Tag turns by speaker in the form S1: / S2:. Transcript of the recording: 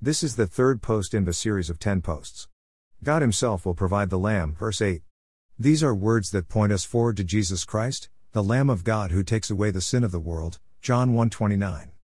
S1: This is the third post in the series of 10 posts. God Himself will provide the Lamb, verse 8. These are words that point us forward to Jesus Christ, the Lamb of God who takes away the sin of the world, John 1:29.